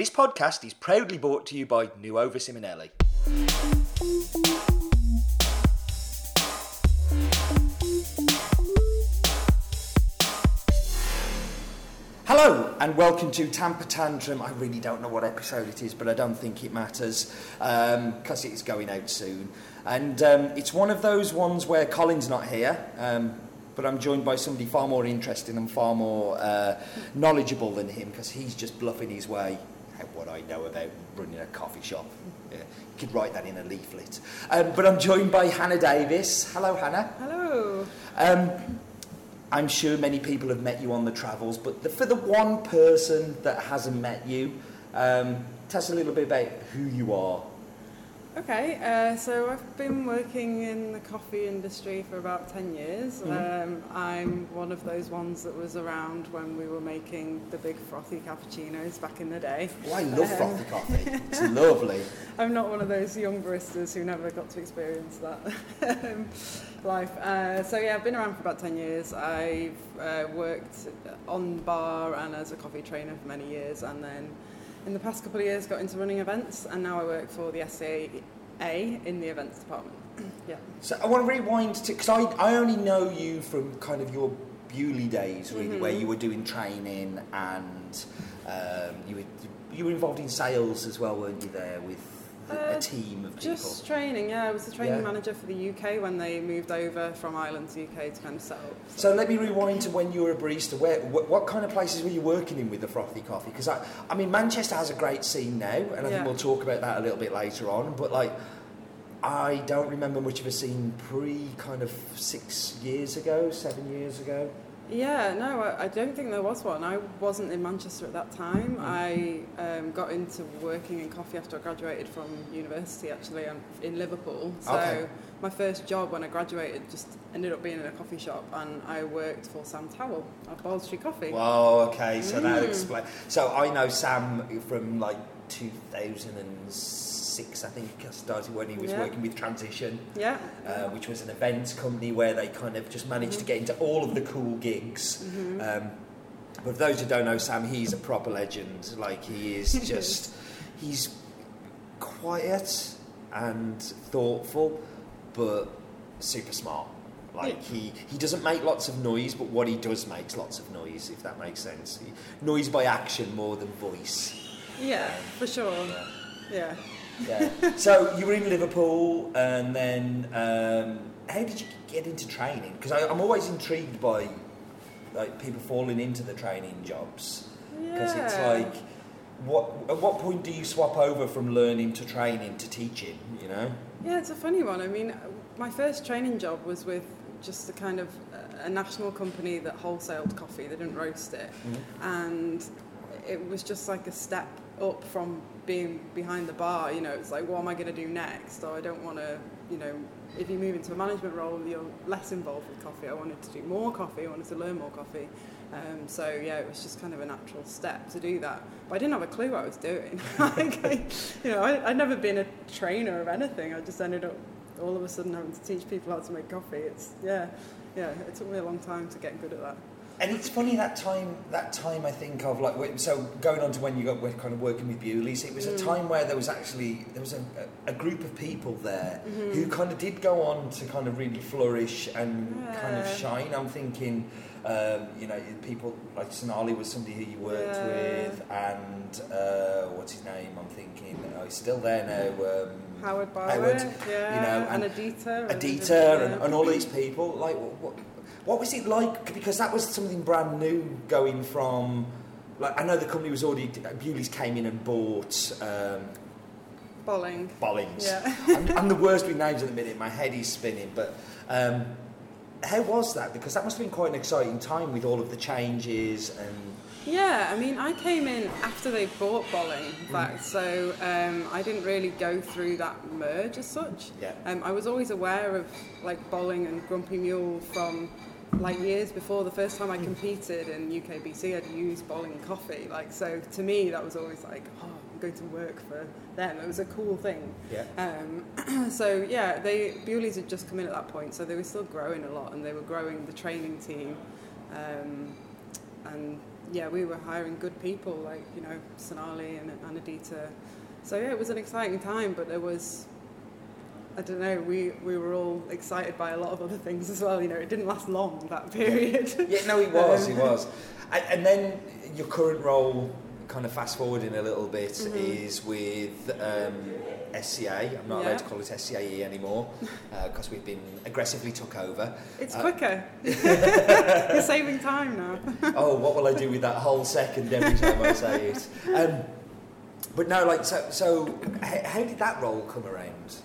This podcast is proudly brought to you by Nuova Simonelli. Hello and welcome to Tamper Tantrum. I really don't know what episode it is, but I don't think it matters because it's going out soon. And um, it's one of those ones where Colin's not here, um, but I'm joined by somebody far more interesting and far more uh, knowledgeable than him because he's just bluffing his way what I know about running a coffee shop. Yeah, you could write that in a leaflet. Um, but I'm joined by Hannah Davis. Hello, Hannah. Hello. Um, I'm sure many people have met you on the travels, but the, for the one person that hasn't met you, um, tell us a little bit about who you are. Okay, uh, so I've been working in the coffee industry for about 10 years. Um, I'm one of those ones that was around when we were making the big frothy cappuccinos back in the day. Oh, I love frothy coffee. It's lovely. I'm not one of those young baristas who never got to experience that um, life. Uh, so yeah, I've been around for about 10 years. I've uh, worked on bar and as a coffee trainer for many years and then in the past couple of years got into running events and now I work for the SCA in the events department. yeah. So I want to rewind to because I, I only know you from kind of your Bewley days, really, where you were doing training and um, you were you were involved in sales as well, weren't you? There with a Uh, team of people. Just training, yeah. I was the training Yeah. manager for the UK when they moved over from Ireland to UK to kind of set up. So let me rewind to when you were a barista. Where, what, what kind of places were you working in with the frothy coffee? Because I, I mean, Manchester has a great scene now, and I think we'll talk about that a little bit later on. But like, I don't remember much of a scene pre kind of six years ago, seven years ago. Yeah, no, I, I don't think there was one. I wasn't in Manchester at that time. Mm. I um, got into working in coffee after I graduated from university, actually, in Liverpool. So Okay. my first job when I graduated just ended up being in a coffee shop, and I worked for Sam Towell at Bold Street Coffee. Well, okay, so that Mm. explains. So I know Sam from like 2006, I think, I started when he was Yeah. working with Transition. Yeah. uh, which was an events company where they kind of just managed to get into all of the cool gigs. Um, but for those who don't know Sam, he's a proper legend. Like he is just, he's quiet and thoughtful, but super smart. Like he, he doesn't make lots of noise, but what he does makes lots of noise, if that makes sense. He, noise by action more than voice. Yeah, for sure. Yeah. Yeah. So you were in Liverpool, and then um, how did you get into training? Because I'm always intrigued by like people falling into the training jobs. Because it's like, what at what point do you swap over from learning to training to teaching? You know. Yeah, it's a funny one. I mean, my first training job was with just a kind of a national company that wholesaled coffee. They didn't roast it, and it was just like a step up from being behind the bar. You know, it's like, what am I going to do next? Or I don't want to, you know, if you move into a management role, you're less involved with coffee. I wanted to do more coffee. I wanted to learn more coffee. Um, so yeah, it was just kind of a natural step to do that. But I didn't have a clue what I was doing. like, I, you know, I, I'd never been a trainer of anything. I just ended up all of a sudden having to teach people how to make coffee. It's yeah, yeah. It took me a long time to get good at that. And it's funny that time. That time I think of like so going on to when you got were kind of working with Bewley's. It was a time where there was actually there was a, a group of people there who kind of did go on to kind of really flourish and kind of shine. I'm thinking, um, you know, people like Sonali was somebody who you worked Yeah. with, and uh, what's his name? I'm thinking, oh, he's still there now. Um, Howard Barwick, Howard, yeah, you know, and, and Adita, Adita and, yeah. and all these people. Like, what, what was it like? Because that was something brand new going from. Like, I know the company was already. Bewley's came in and bought um, Bolling. Bollings. Yeah. I'm, I'm the worst with names at the minute. My head is spinning. But um, how was that? Because that must have been quite an exciting time with all of the changes and. Yeah, I mean, I came in after they bought Bolling, Mm. in fact, so um, I didn't really go through that merge as such. Yeah. Um, I was always aware of like Bolling and Grumpy Mule from like years before the first time I competed in UKBC. I'd used Bolling coffee, like so. To me, that was always like, oh, I'm going to work for them. It was a cool thing. Yeah. Um, so yeah, they Bewley's had just come in at that point, so they were still growing a lot, and they were growing the training team, um, and yeah, we were hiring good people like you know Sonali and Anadita. So yeah, it was an exciting time, but there was. I don't know. We, we were all excited by a lot of other things as well. You know, it didn't last long that period. Yeah, no, it was, Um, it was. And, and then your current role, kind of fast forwarding a little bit, Mhm. is with um, SCA. I'm not Yeah. allowed to call it SCAE anymore because we've been aggressively took over. It's Uh, quicker. You're saving time now. oh, what will I do with that whole second every time I say it? Um, but no, like, so, so how did that role come around?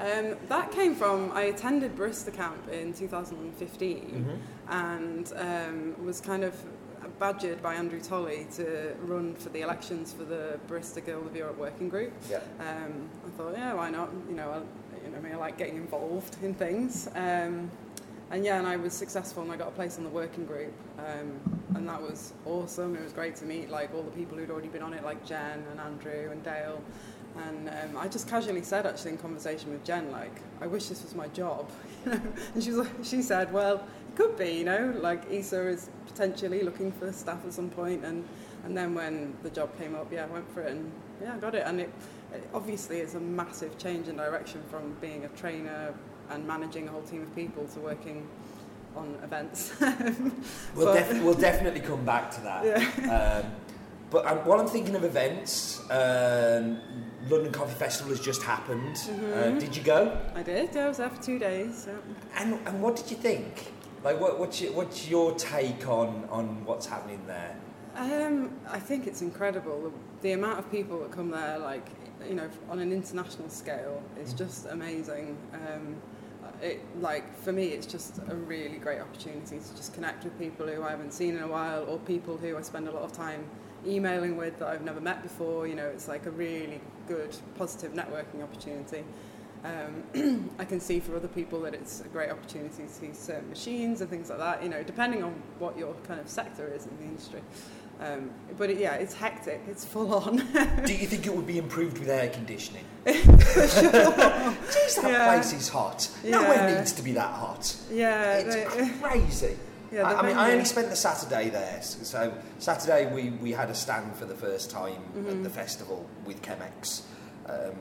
Um, that came from I attended Barista Camp in 2015 Mm-hmm. and um, was kind of badgered by Andrew Tolley to run for the elections for the Barista Guild of Europe Working Group. Yeah. Um, I thought, yeah, why not? You know, I, you know, I mean, I like getting involved in things. Um, and yeah, and I was successful, and I got a place on the working group, um, and that was awesome. It was great to meet like all the people who'd already been on it, like Jen and Andrew and Dale. And um, I just casually said, actually, in conversation with Jen, like, I wish this was my job. You know? and she was, like, she said, well, it could be, you know, like ESA is potentially looking for staff at some point, and and then when the job came up, yeah, I went for it, and yeah, I got it. And it, it obviously it's a massive change in direction from being a trainer and managing a whole team of people to working on events. We'll, But- def- we'll definitely come back to that. yeah. Um, but um, while I'm thinking of events, um, London Coffee Festival has just happened. Uh, Mhm. did you go? I did. I was there for two days. Yeah. And, and what did you think? Like, what, what's, your, what's your take on, on what's happening there? Um, I think it's incredible. The, the amount of people that come there, like, you know, on an international scale, is just amazing. Um, it, like, for me, it's just a really great opportunity to just connect with people who I haven't seen in a while or people who I spend a lot of time emailing with that I've never met before. You know, it's like a really good, positive networking opportunity. Um, I can see for other people that it's a great opportunity to see certain machines and things like that, you know, depending on what your kind of sector is in the industry. Um, but it, yeah, it's hectic, it's full on. Do you think it would be improved with air conditioning? For sure. Jeez, that Yeah. place is hot. Nowhere Yeah. needs to be that hot. Yeah, It's crazy. yeah, I, I mean, I only spent the Saturday there. So Saturday we, we had a stand for the first time at Mhm. the festival with Chemex, um,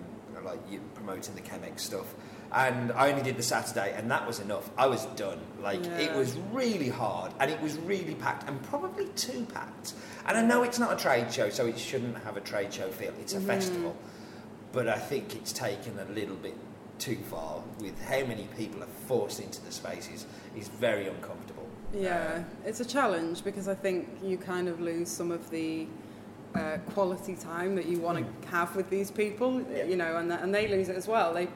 like you promoting the Chemex stuff. And I only did the Saturday, and that was enough. I was done. Like it was really hard, and it was really packed, and probably too packed. And I know it's not a trade show, so it shouldn't have a trade show feel. It's a Mhm. festival, but I think it's taken a little bit too far with how many people are forced into the spaces. is very uncomfortable. Yeah, it's a challenge because I think you kind of lose some of the uh, quality time that you want to have with these people, Yeah. you know, and, and they lose it as well. They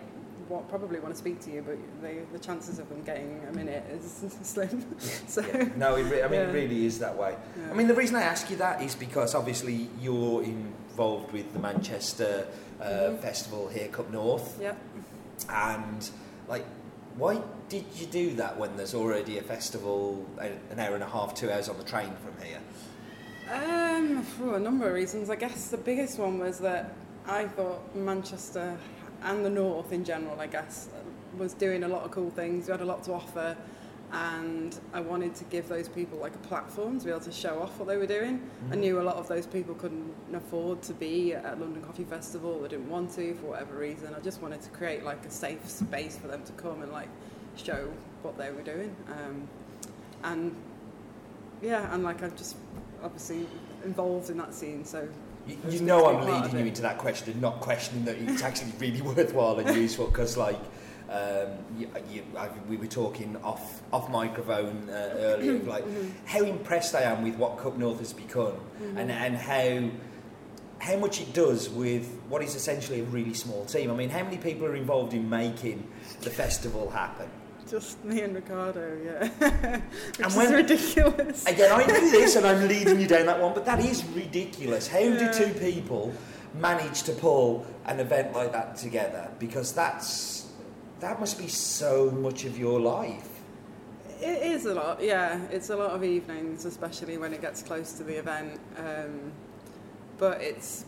wa- probably want to speak to you, but they, the chances of them getting a minute is slim. so, Yeah. No, it re- I mean, Yeah. it really is that way. yeah. I mean, the reason I ask you that is because obviously you're involved with the Manchester uh, Mhm. Festival here, Cup North, yeah. and like, why did you do that when there's already a festival an hour and a half, two hours on the train from here? Um, for a number of reasons. I guess the biggest one was that I thought Manchester and the North in general, I guess, was doing a lot of cool things. We had a lot to offer, and I wanted to give those people like a platform to be able to show off what they were doing. I knew a lot of those people couldn't afford to be at London Coffee Festival. They didn't want to for whatever reason. I just wanted to create like a safe space for them to come and like show what they were doing. Um, and yeah, and like I'm just obviously involved in that scene, so You, you know I'm leading you into that question, and not questioning that it's actually really worthwhile and useful because, like, um, you, you, I, we were talking off off microphone uh, earlier, of, like Mhm. how impressed I am with what Cup North has become Mhm. and and how how much it does with what is essentially a really small team. I mean, how many people are involved in making the festival happen? Just me and Ricardo, yeah, which And is when- ridiculous. Again, I knew this and I'm leading you down that one, but that is ridiculous. How Yeah. do two people manage to pull an event like that together? Because that's that must be so much of your life. It is a lot, yeah. It's a lot of evenings, especially when it gets close to the event. Um, but it's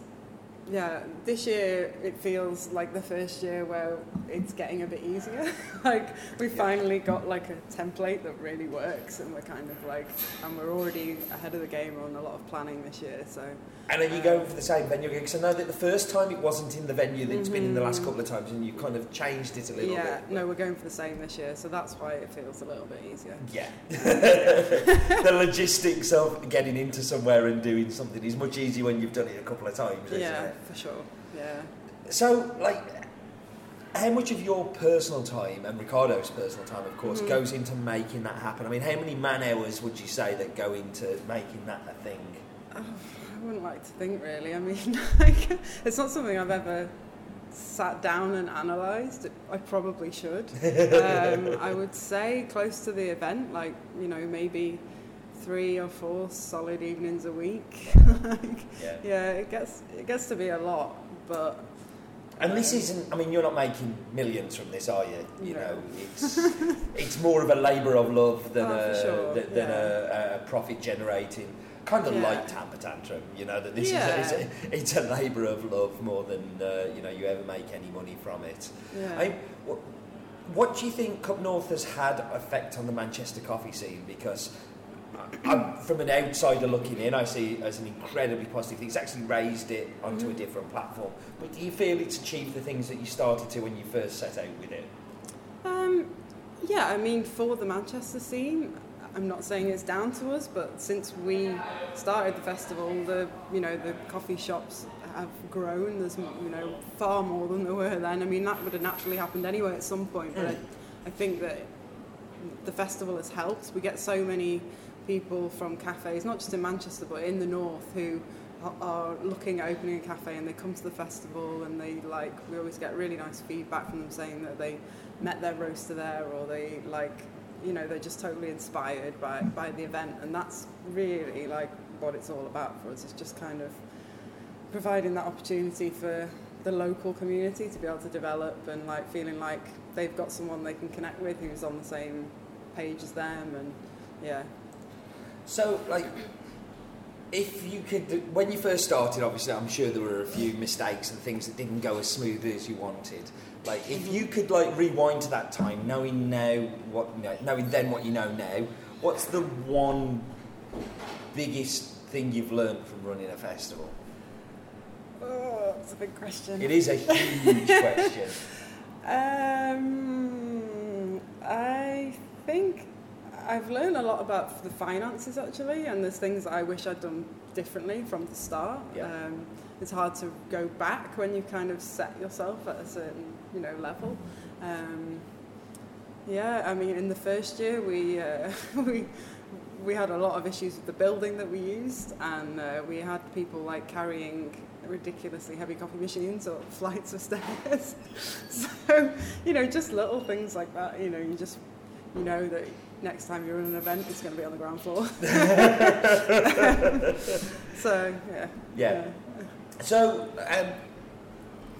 yeah, this year it feels like the first year where it's getting a bit easier. like we Yeah. finally got like a template that really works, and we're kind of like, and we're already ahead of the game on a lot of planning this year. So And are you going for the same venue again? Because I know that the first time it wasn't in the venue that it's been in the last Mhm. couple of times, and you kind of changed it a little yeah, bit. Yeah, no, we're going for the same this year, so that's why it feels a little bit easier. Yeah. the logistics of getting into somewhere and doing something is much easier when you've done it a couple of times, isn't Yeah, it? For sure. Yeah. So, like, how much of your personal time and Ricardo's personal time, of course, Mhm. goes into making that happen? I mean, how many man hours would you say that go into making that a thing? Oh, I wouldn't like to think really. I mean, like, it's not something I've ever sat down and analysed. I probably should. Um, I would say close to the event, like you know, maybe three or four solid evenings a week. like, Yeah. yeah, it gets it gets to be a lot, but And this um, isn't, I mean, you're not making millions from this, are you? You No. know, it's, it's more of a labour of love than, Oh, a, sure, than, than yeah. a, a profit generating. Kind of Yeah. like Tamper Tantrum, you know, that this Yeah. is a, it's, a, it's a labour of love more than, uh, you know, you ever make any money from it. yeah. I, what, what do you think Cup North has had effect on the Manchester coffee scene? Because I'm, from an outsider looking in, I see it as an incredibly positive thing. It's actually raised it onto a Mhm. different platform. But do you feel it's achieved the things that you started to when you first set out with it? Um, yeah, I mean, for the Manchester scene, I'm not saying it's down to us, but since we started the festival, the you know the coffee shops have grown. There's you know far more than there were then. I mean, that would have naturally happened anyway at some point, but I, I think that the festival has helped. We get so many people from cafes, not just in Manchester, but in the north, who are- looking at opening a cafe and they come to the festival and they like. We always get really nice feedback from them saying that they met their roaster there or they like you know they're just totally inspired by by the event and that's really like what it's all about for us it's just kind of providing that opportunity for the local community to be able to develop and like feeling like they've got someone they can connect with who's on the same page as them and yeah So, like, if you could, when you first started, obviously, I'm sure there were a few mistakes and things that didn't go as smoothly as you wanted. Like, if you could, like, rewind to that time, knowing now what, you know, knowing then what you know now, what's the one biggest thing you've learned from running a festival? oh that's a big question It is a huge question. Um, I think I've learned a lot about the finances actually, and there's things that I wish I'd done differently from the start. Yeah. Um, it's hard to go back when you kind of set yourself at a certain, you know, level. Um, yeah, I mean, in the first year we uh, we we had a lot of issues with the building that we used, and uh, we had people like carrying ridiculously heavy coffee machines or flights of stairs. so, you know, just little things like that. You know, you just you know that next time you're in an event, it's going to be on the ground floor. so, yeah. Yeah. So, um,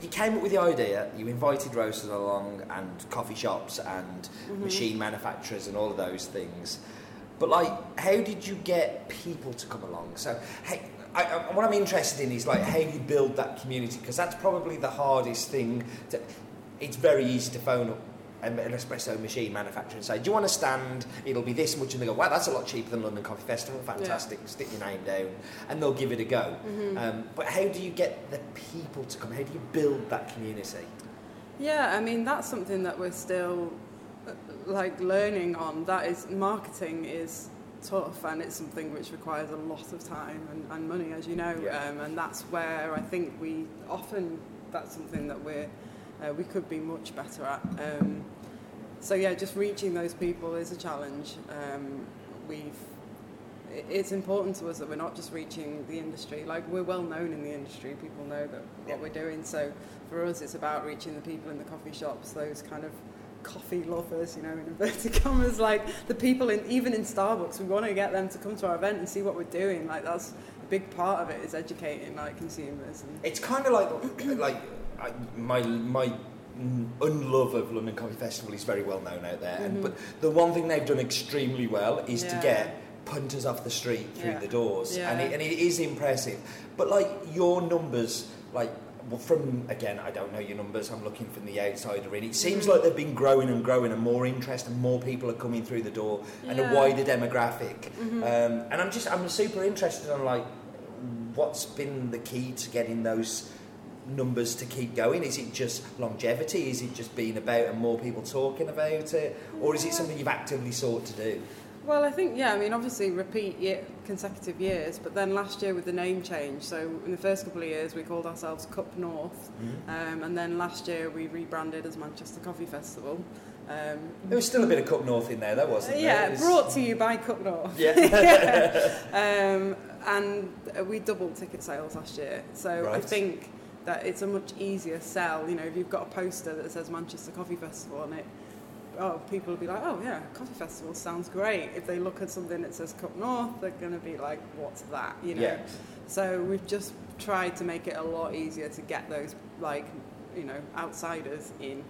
you came up with the idea, you invited roasters along and coffee shops and Mhm. machine manufacturers and all of those things. But, like, how did you get people to come along? So, hey, I, I, what I'm interested in is, like, how you build that community, because that's probably the hardest thing. To, it's very easy to phone up an espresso machine manufacturer and say, do you want to stand? It'll be this much. And they go, wow, that's a lot cheaper than London Coffee Festival. Fantastic. Stick your name down. And they'll give it a go. Mhm. Um, but how do you get the people to come? How do you build that community? Yeah, I mean that's something that we're still uh, like learning on. That is marketing is tough and it's something which requires a lot of time and, and money, as you know. Yeah. Um, and that's where I think we often that's something that we're uh, we could be much better at. Um, so yeah, just reaching those people is a challenge. Um, we've it's important to us that we're not just reaching the industry. Like we're well known in the industry, people know that what we're doing. So for us, it's about reaching the people in the coffee shops, those kind of coffee lovers, you know, in inverted commas, like the people in even in Starbucks. We want to get them to come to our event and see what we're doing. Like that's a big part of it is educating like consumers. And, It's kind of like like I, my my unlove of London Coffee Festival is very well known out there. And, Mhm. but the one thing they've done extremely well is to get punters off the street through Yeah. the doors, and, it, and it is impressive. But like your numbers like well, from again, I don't know your numbers. I'm looking from the outsider in. It seems like they've been growing and growing, and more interest and more people are coming through the door, and Yeah. a wider demographic. Mm-hmm. Um, and I'm just I'm super interested on like what's been the key to getting those numbers to keep going? Is it just longevity? Is it just being about and more people talking about it, or is it something you've actively sought to do? Well, I think yeah. I mean, obviously repeat year, consecutive years, but then last year with the name change. So in the first couple of years, we called ourselves Cup North, um, and then last year we rebranded as Manchester Coffee Festival. Um, There was still a bit of Cup North in there, though, wasn't there? yeah, was- brought to you by Cup North. Yeah. um, and we doubled ticket sales last year. So I think that it's a much easier sell. You know, if you've got a poster that says Manchester Coffee Festival on it, oh, people will be like, oh yeah, Coffee Festival sounds great. If they look at something that says Cup North, they're going to be like, what's that? You know. Yeah. So we've just tried to make it a lot easier to get those like, you know, outsiders in.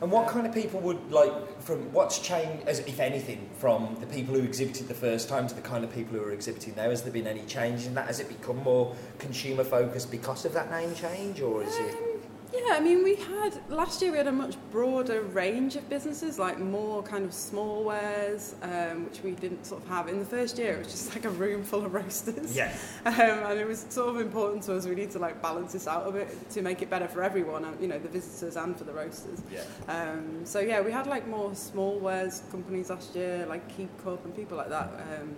And what kind of people would like from what's changed, as if anything, from the people who exhibited the first time to the kind of people who are exhibiting now? Has there been any change in that? Has it become more consumer focused because of that name change, or is it? Um, Yeah, I mean, we had last year we had a much broader range of businesses, like more kind of small wares, um, which we didn't sort of have in the first year. It was just like a room full of roasters. Yeah. Um, and it was sort of important to us. We need to like balance this out a bit to make it better for everyone, you know, the visitors and for the roasters. Yeah. Um, so yeah, we had like more small wares companies last year, like Keep Cup and people like that. Um,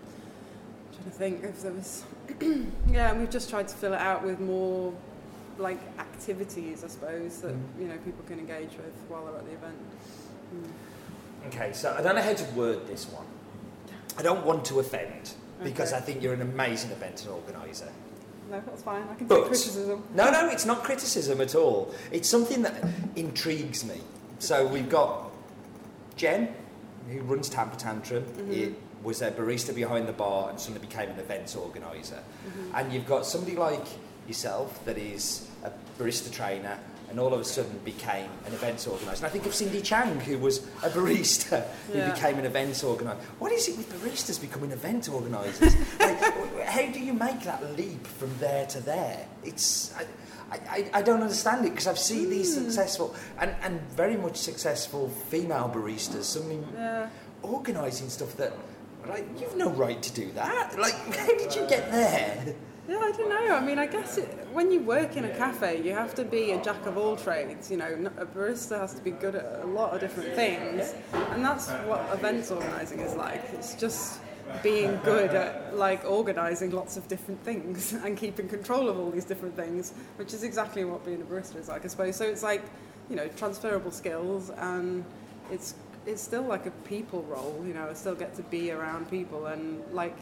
trying to think if there was, yeah, and we've just tried to fill it out with more like activities, I suppose, that Mm. you know people can engage with while they're at the event. Mm. Okay, so I don't know how to word this one. I don't want to offend because Okay. I think you're an amazing event organizer. No, that's fine. I can But- take criticism. No, no, it's not criticism at all. It's something that intrigues me. So we've got Jen, who runs Tamper Tantrum. It was a barista behind the bar and suddenly became an events organizer And you've got somebody like yourself that is a barista trainer and all of a sudden became an events organizer. And I think of Cindy Chang, who was a barista who Yeah. became an events organizer. What is it with baristas becoming event organisers? like, how do you make that leap from there to there? It's I, I, I don't understand it because I've seen these hmm. successful and, and very much successful female baristas suddenly Yeah. organising stuff that like you've no right to do that. Like how did you get there? Yeah, I don't know. I mean, I guess it, when you work in a cafe, you have to be a jack of all trades. You know, a barista has to be good at a lot of different things, and that's what events organising is like. It's just being good at like organising lots of different things and keeping control of all these different things, which is exactly what being a barista is like, I suppose. So it's like, you know, transferable skills, and it's it's still like a people role. You know, I still get to be around people and like.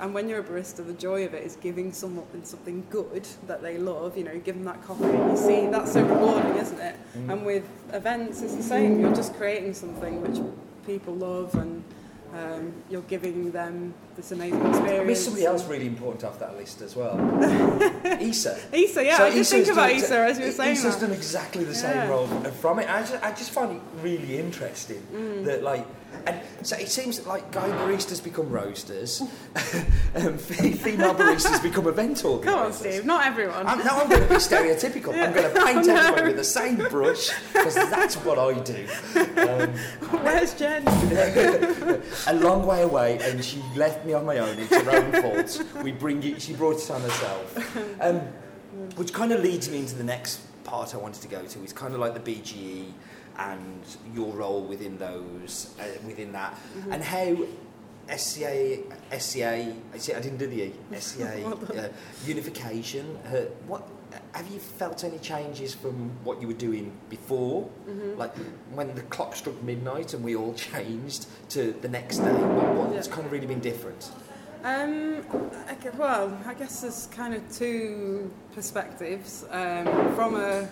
And when you're a barista, the joy of it is giving someone something good that they love. You know, give them that coffee. And you see, that's so rewarding, isn't it? And with events, it's the same. You're just creating something which people love, and um, you're giving them this amazing experience. I mean, somebody else really important off that list as well. Issa. Isa, yeah, So I did Issa's think about Isa as you were saying Issa's that. done exactly the same Yeah. role from it. I just, I just find it really interesting Mm. that like, and so it seems that like guy baristas become roasters, um, fe- female baristas become event organisers. Come on, Steve, not everyone. I'm, no, I'm going to be stereotypical. I'm going to paint Oh, no. everyone with the same brush because that's what I do. Um, Where's Jen? a long way away, and she left me on my own. It's her own fault. We bring it. She brought it on herself, um, which kind of leads me into the next part I wanted to go to. It's kind of like the BGE and your role within those, uh, within that, and how. SCA, SCA, I see- I didn't do the SCA, uh, unification. Uh, what have you felt any changes from what you were doing before, like when the clock struck midnight and we all changed to the next day? What, what's Yeah. kind of really been different? Um, okay, well, I guess there's kind of two perspectives. Um, from a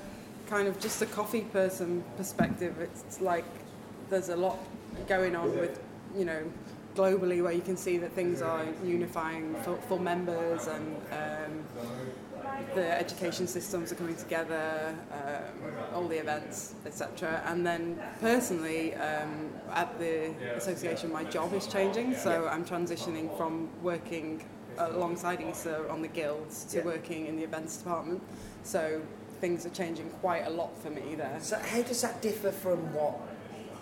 kind of just a coffee person perspective, it's like there's a lot going on with, you know, globally where you can see that things are unifying for, for members and um, the education systems are coming together, um, all the events, etc. And then personally, um, at the association, my job is changing, so I'm transitioning from working alongside ESA on the guilds to working in the events department. So things are changing quite a lot for me there. So how does that differ from what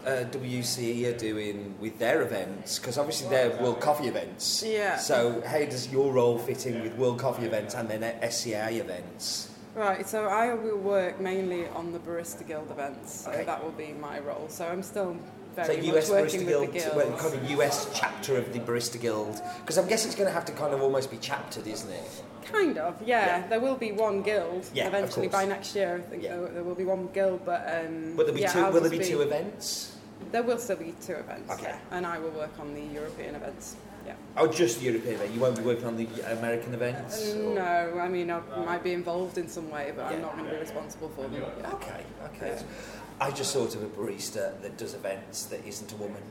uh, WCE are doing with their events? Because obviously they're World Coffee events. Yeah. So how does your role fit in with World Coffee events and then SCA events? Right, so I will work mainly on the Barista Guild events, so Okay. that will be my role. So I'm still So very much US working Barista with Guild, the guilds. well, kind of US chapter of the Barista Guild. Because I guess it's going to have to kind of almost be chaptered, isn't it? Kind of, yeah. Yeah. There will be one guild Yeah, eventually by next year. I think Yeah. there, there will be one guild, but um, Will there be yeah, two? I'll Will there just be two events? There will still be two events, Okay. yeah. And I will work on the European events. Yeah. Oh, just the European event. You won't be working on the American events. or- No, I mean I might be involved in some way, but Yeah. I'm not going to be responsible for them. Okay, okay. Yeah. I just thought of a barista that does events that isn't a woman.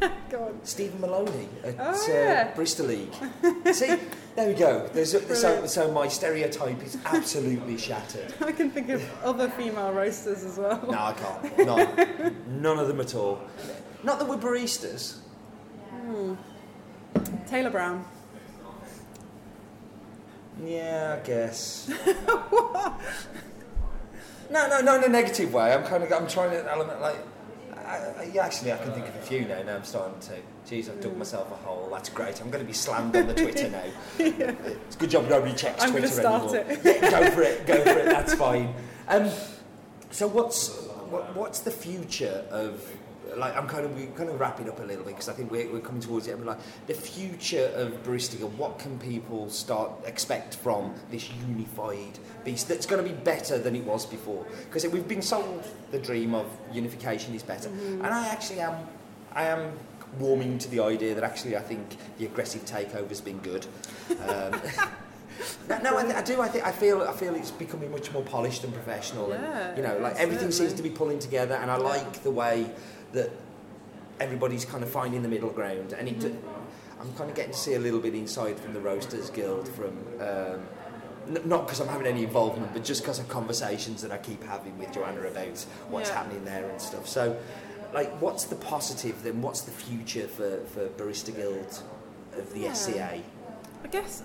Go on. Stephen Maloney at Oh, uh. Bristol League. See, there we go. There's a, so, so my stereotype is absolutely shattered. I can think of other female roasters as well. No, I can't. None. None of them at all. Not that we're baristas. Taylor Brown. Yeah, I guess. No, no, no, in a negative way. I'm kind of, I'm trying to element like. I, I, actually, I can think of a few now. Now I'm starting to. Jeez, I've dug myself a hole. That's great. I'm going to be slammed on the Twitter now. It's a good job nobody checks I'm Twitter start anymore. it. Yeah, go for it. Go for it. That's fine. Um, so what's what, what's the future of? Like I'm kind of we're kind of wrapping up a little bit because I think we're, we're coming towards it. I'm like the future of Baristica. What can people start expect from this unified beast that's going to be better than it was before? Because we've been sold the dream of unification is better, and I actually am. I am warming to the idea that actually I think the aggressive takeover's been good. Um, no, no, I, th- I do. I think I feel. I feel it's becoming much more polished and professional. Yeah, and, you know, like everything seems to be pulling together, and I like the way that everybody's kind of finding the middle ground. And it, I'm kind of getting to see a little bit inside from the Roasters Guild, from um, n- not because I'm having any involvement, but just because of conversations that I keep having with Joanna about what's Yeah. happening there and stuff. So, like, what's the positive then? What's the future for for Barista Guild of the Yeah. SCA? I guess,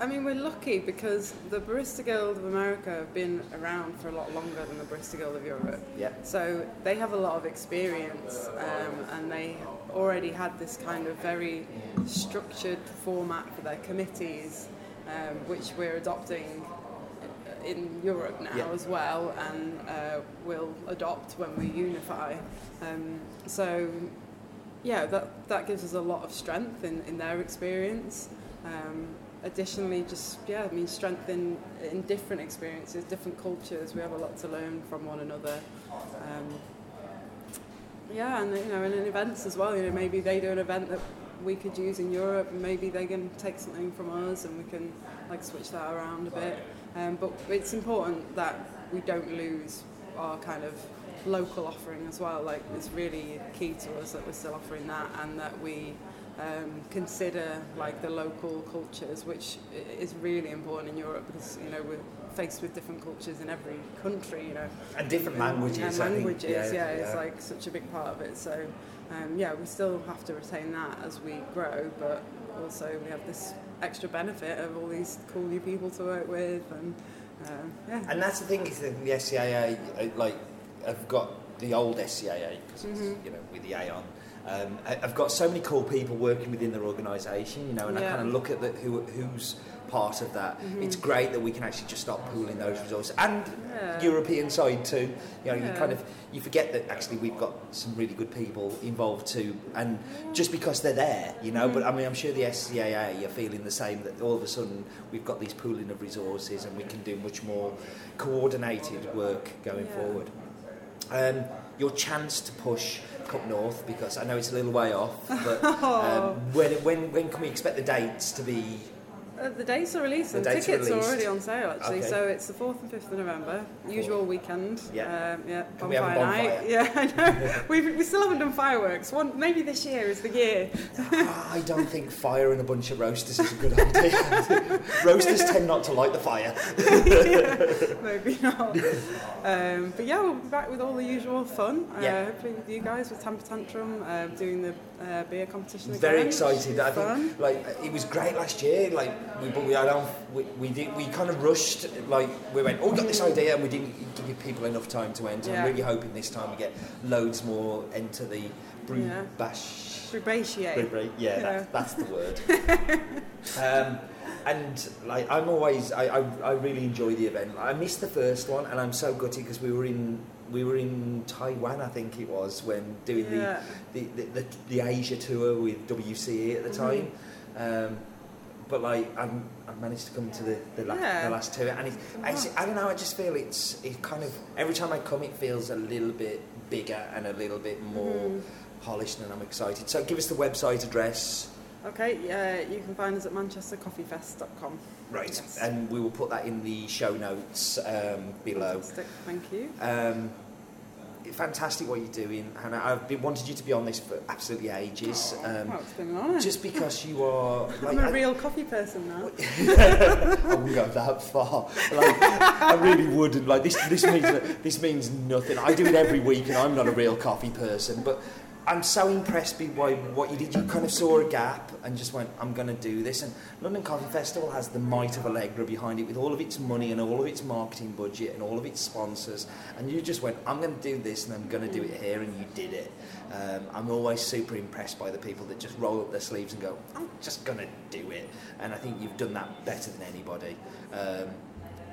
I mean, we're lucky because the Barista Guild of America have been around for a lot longer than the Barista Guild of Europe. Yeah. So they have a lot of experience um, and they already had this kind of very structured format for their committees, um, which we're adopting in Europe now Yeah. as well and uh, will adopt when we unify. Um, so yeah, that, that gives us a lot of strength in, in their experience. Um, additionally, just yeah, I mean strength in, in different experiences, different cultures. We have a lot to learn from one another. Um, yeah, and you know, and in events as well. You know, maybe they do an event that we could use in Europe, and maybe they can take something from us, and we can like switch that around a bit. Um, but it's important that we don't lose our kind of local offering as well. Like it's really key to us that we're still offering that, and that we um, consider like the local cultures, which is really important in Europe because you know we're faced with different cultures in every country. You know, And different languages. and I think. languages, yeah, yeah, it's like such a big part of it. So, um, yeah, we still have to retain that as we grow, but also we have this extra benefit of all these cool new people to work with, and uh, yeah, And that's the thing is that the SCAA, like, have got the old SCAA, because Mm-hmm. you know, with the A on, um, I- I've got so many cool people working within their organisation, you know, and I kind of look at the, who, who's part of that. It's great that we can actually just start pooling those resources. And Yeah. European side too, you know, you kind of, you forget that actually we've got some really good people involved too, and just because they're there, you know, but I mean, I'm sure the SCAA are feeling the same, that all of a sudden we've got these pooling of resources and we can do much more coordinated work going Yeah. forward. Um, your chance to push Cup North, because I know it's a little way off, but um, when, when, when can we expect the dates to be Uh, the dates are released The and tickets are already on sale actually. Okay. So it's the 4th and 5th of November, usual weekend. Yeah. Um, yeah, we bonfire night. Yeah, I know. we we still haven't done fireworks. One, maybe this year is the year. I don't think fire and a bunch of roasters is a good idea. roasters tend not to light the fire. maybe not. Um, but yeah, we'll be back with all the usual fun. Uh, Yeah. Hopefully with you guys with Tamper Tantrum, uh, doing the uh, beer competition Very excited. I Fun. think like it was great last year. Like we, but we, I don't, we, we did, we kind of rushed. Like we went, oh, we got this idea, and we didn't give people enough time to enter. Yeah. I'm really hoping this time we get loads more enter the brew Yeah. bash. Rebatiate. Brew break. Yeah, Yeah. That, that's the word. um, and like I'm always, I, I, I really enjoy the event. I missed the first one, and I'm so gutted because we were in. We were in Taiwan, I think it was, when doing the Yeah. the, the, the, the Asia tour with WCE at the time. Um, but like I'm, I've managed to come to the the, la- Yeah. the last two, and it's, it's, I don't know. I just feel it's it kind of every time I come, it feels a little bit bigger and a little bit more polished, and I'm excited. So give us the website address, Okay, yeah, you can find us at manchestercoffeefest.com. right? Yes. And we will put that in the show notes um, below. Fantastic, thank you. Um, fantastic what you're doing, and I've been wanted you to be on this for absolutely ages. Um, it's been just because you are like I'm a I- real coffee person now. I wouldn't go that far. Like, I really wouldn't. Like this, this means this means nothing. I do it every week, and I'm not a real coffee person. But I'm so impressed by what you did. You kind of saw a gap and just went, "I'm going to do this." And London Coffee Festival has the might of Allegra behind it, with all of its money and all of its marketing budget and all of its sponsors. And you just went, "I'm going to do this, and I'm going to do it here," and you did it. Um, I'm always super impressed by the people that just roll up their sleeves and go, "I'm just going to do it." And I think you've done that better than anybody. Um,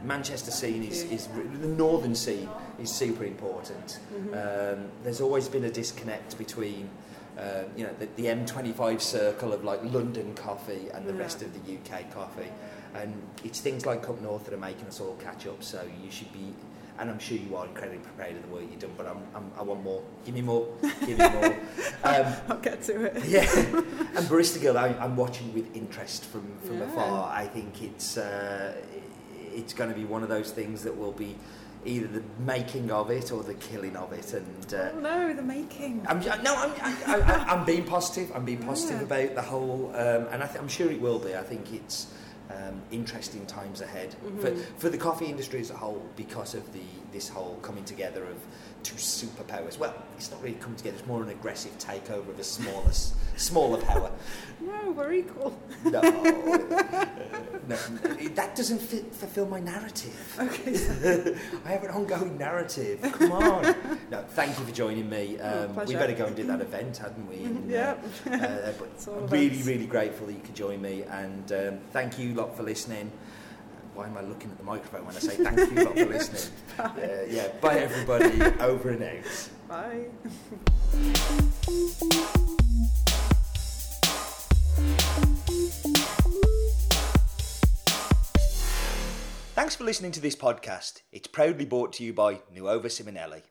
Manchester scene is, is the northern scene is super important. Um, there's always been a disconnect between uh, you know the, the M25 circle of like London coffee and the Yeah. rest of the UK coffee, and it's things like Cup North that are making us all catch up. So you should be. And I'm sure you are incredibly proud of the work you've done, but I'm, I'm, I want more. Give me more. Give me more. Um, I'll get to it. yeah, and Barista Guild, I, I'm watching with interest from, from Yeah. afar. I think it's uh, it's going to be one of those things that will be either the making of it or the killing of it. And uh, Oh no, the making. I'm no, I'm, I, I'm being positive. I'm being positive Yeah. about the whole, um, and I th- I'm sure it will be. I think it's um, interesting times ahead for, for the coffee industry as a whole because of the this whole coming together of two superpowers. Well, it's not really coming together. It's more an aggressive takeover of a smaller smaller power. No, we're equal. No, uh, no, that doesn't fit, fulfill my narrative. Okay, I have an ongoing narrative. Come on. no, thank you for joining me. Oh, Um, we better go and do that event, hadn't we? And, uh, yeah. uh, but really, events. really grateful that you could join me, and um, thank you lot for listening. Why am I looking at the microphone when I say thank you lot for listening? Uh, yeah, bye everybody. Over and out. Bye. Thanks for listening to this podcast. It's proudly brought to you by Nuova Simonelli.